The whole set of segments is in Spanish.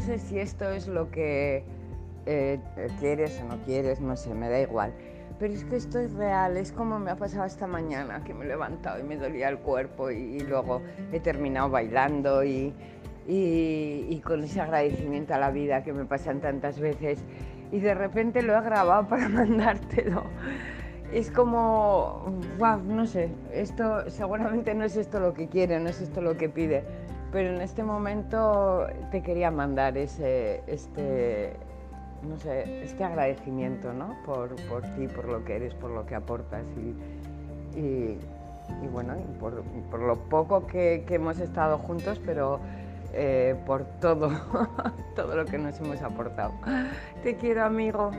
sé si esto es lo que eh, quieres o no quieres, no sé, me da igual. Pero es que esto es real, es como me ha pasado esta mañana, que me he levantado y me dolía el cuerpo y, luego he terminado bailando y, y, con ese agradecimiento a la vida que me pasan tantas veces y de repente lo he grabado para mandártelo. Es como, wow, no sé, esto seguramente no es esto lo que quiere, no es esto lo que pide, pero en este momento te quería mandar ese, este, no sé, este agradecimiento ¿no? por, por, ti, por lo que eres, por lo que aportas y, y, bueno, por, por, lo poco que, hemos estado juntos, pero eh, por todo, todo lo que nos hemos aportado. Te quiero, amigo.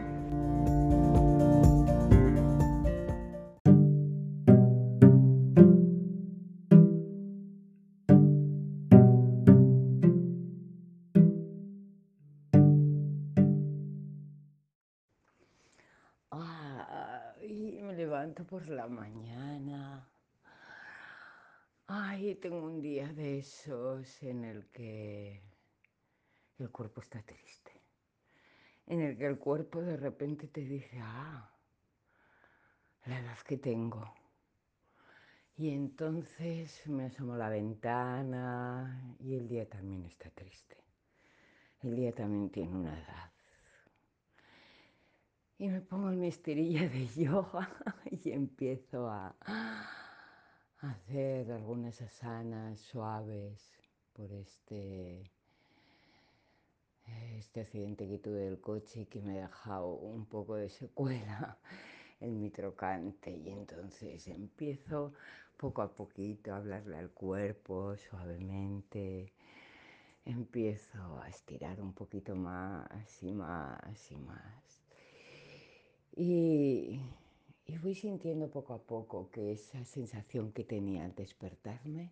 Por la mañana. Ay, tengo un día de esos en el que el cuerpo está triste. En el que el cuerpo de repente te dice, ah, la edad que tengo. Y entonces me asomo a la ventana y el día también está triste. El día también tiene una edad y me pongo en mi estirilla de yoga y empiezo a, hacer algunas asanas suaves por este, este accidente que tuve del coche que me ha dejado un poco de secuela en mi trocante. Y entonces empiezo poco a poquito a hablarle al cuerpo suavemente. Empiezo a estirar un poquito más y más y más y, y fui sintiendo poco a poco que esa sensación que tenía al despertarme,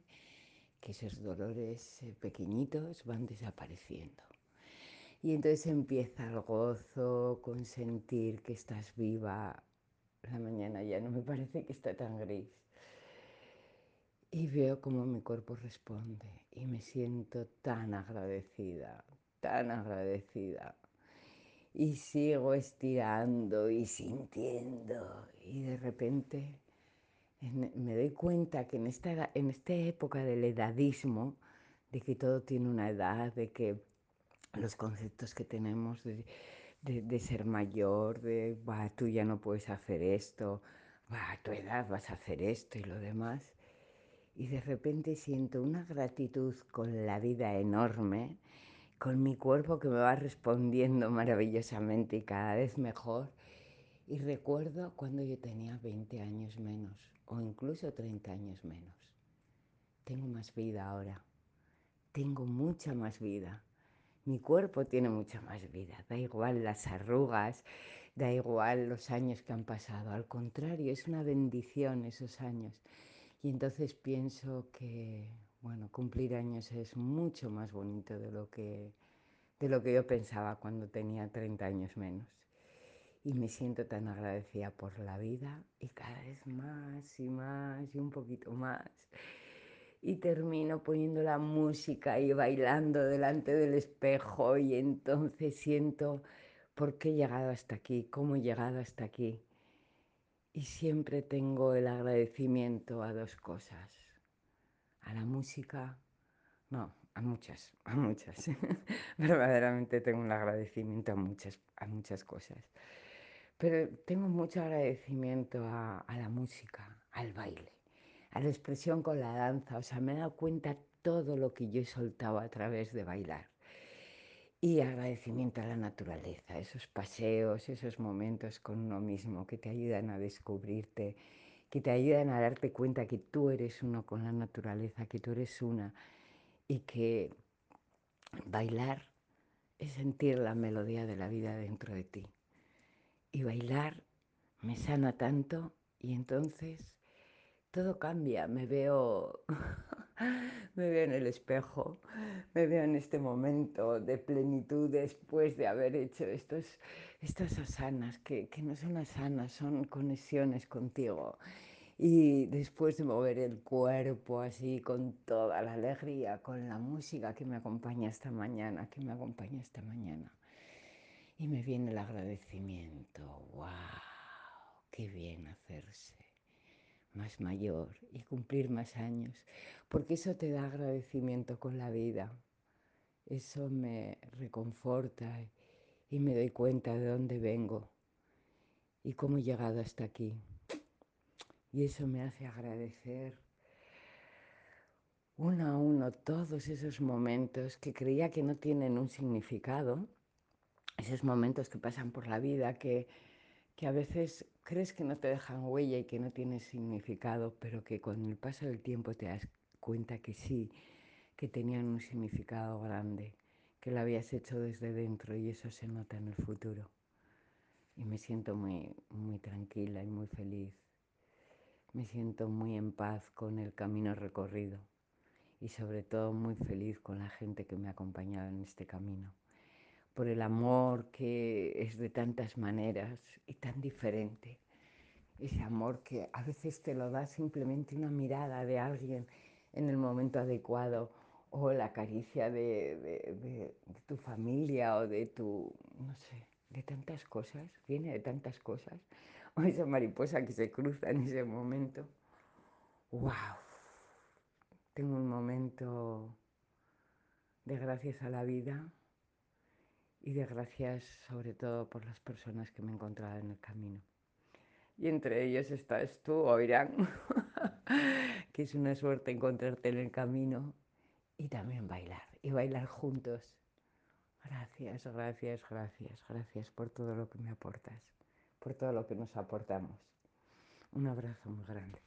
que esos dolores eh, pequeñitos van desapareciendo. Y entonces empieza el gozo con sentir que estás viva. La mañana ya no me parece que está tan gris. Y veo cómo mi cuerpo responde y me siento tan agradecida, tan agradecida y sigo estirando y sintiendo y de repente me doy cuenta que en esta, en esta época del edadismo, de que todo tiene una edad, de que los conceptos que tenemos de, de, ser mayor, de tú ya no puedes hacer esto, a tu edad vas a hacer esto y lo demás, y de repente siento una gratitud con la vida enorme con mi cuerpo que me va respondiendo maravillosamente y cada vez mejor. Y recuerdo cuando yo tenía 20 años menos o incluso 30 años menos. Tengo más vida ahora. Tengo mucha más vida. Mi cuerpo tiene mucha más vida. Da igual las arrugas, da igual los años que han pasado. Al contrario, es una bendición esos años. Y entonces pienso que bueno, cumplir años es mucho más bonito de lo que, de lo que yo pensaba cuando tenía 30 años menos. Y me siento tan agradecida por la vida y cada vez más y más y un poquito más. Y termino poniendo la música y bailando delante del espejo y entonces siento por qué he llegado hasta aquí, cómo he llegado hasta aquí. Y siempre tengo el agradecimiento a dos cosas a la música, no, a muchas, a muchas. Verdaderamente tengo un agradecimiento a muchas, a muchas cosas. Pero tengo mucho agradecimiento a, la música, al baile, a la expresión con la danza. O sea, me he dado cuenta todo lo que yo he soltado a través de bailar. Y agradecimiento a la naturaleza, esos paseos, esos momentos con uno mismo que te ayudan a descubrirte que te ayudan a darte cuenta que tú eres uno con la naturaleza, que tú eres una y que bailar es sentir la melodía de la vida dentro de ti. Y bailar me sana tanto y entonces todo cambia, me veo, me veo en el espejo, me veo en este momento de plenitud después de haber hecho estas asanas, que, que no son asanas, son conexiones contigo. Y después de mover el cuerpo así con toda la alegría, con la música que me acompaña esta mañana, que me acompaña esta mañana. Y me viene el agradecimiento. ¡Wow! ¡Qué bien hacerse! Más mayor y cumplir más años. Porque eso te da agradecimiento con la vida. Eso me reconforta y me doy cuenta de dónde vengo y cómo he llegado hasta aquí. Y eso me hace agradecer uno a uno todos esos momentos que creía que no tienen un significado, esos momentos que pasan por la vida que, que a veces crees que no te dejan huella y que no tienen significado, pero que con el paso del tiempo te das cuenta que sí, que tenían un significado grande, que lo habías hecho desde dentro y eso se nota en el futuro. Y me siento muy, muy tranquila y muy feliz me siento muy en paz con el camino recorrido y sobre todo muy feliz con la gente que me ha acompañado en este camino, por el amor que es de tantas maneras y tan diferente. Ese amor que a veces te lo da simplemente una mirada de alguien en el momento adecuado o la caricia de, de, de, de tu familia o de tu, no sé, de tantas cosas, viene de tantas cosas o esa mariposa que se cruza en ese momento. ¡Wow! Tengo un momento de gracias a la vida y de gracias sobre todo por las personas que me he encontrado en el camino. Y entre ellos estás tú, Oirán, que es una suerte encontrarte en el camino y también bailar, y bailar juntos. Gracias, gracias, gracias, gracias por todo lo que me aportas por todo lo que nos aportamos. Un abrazo muy grande.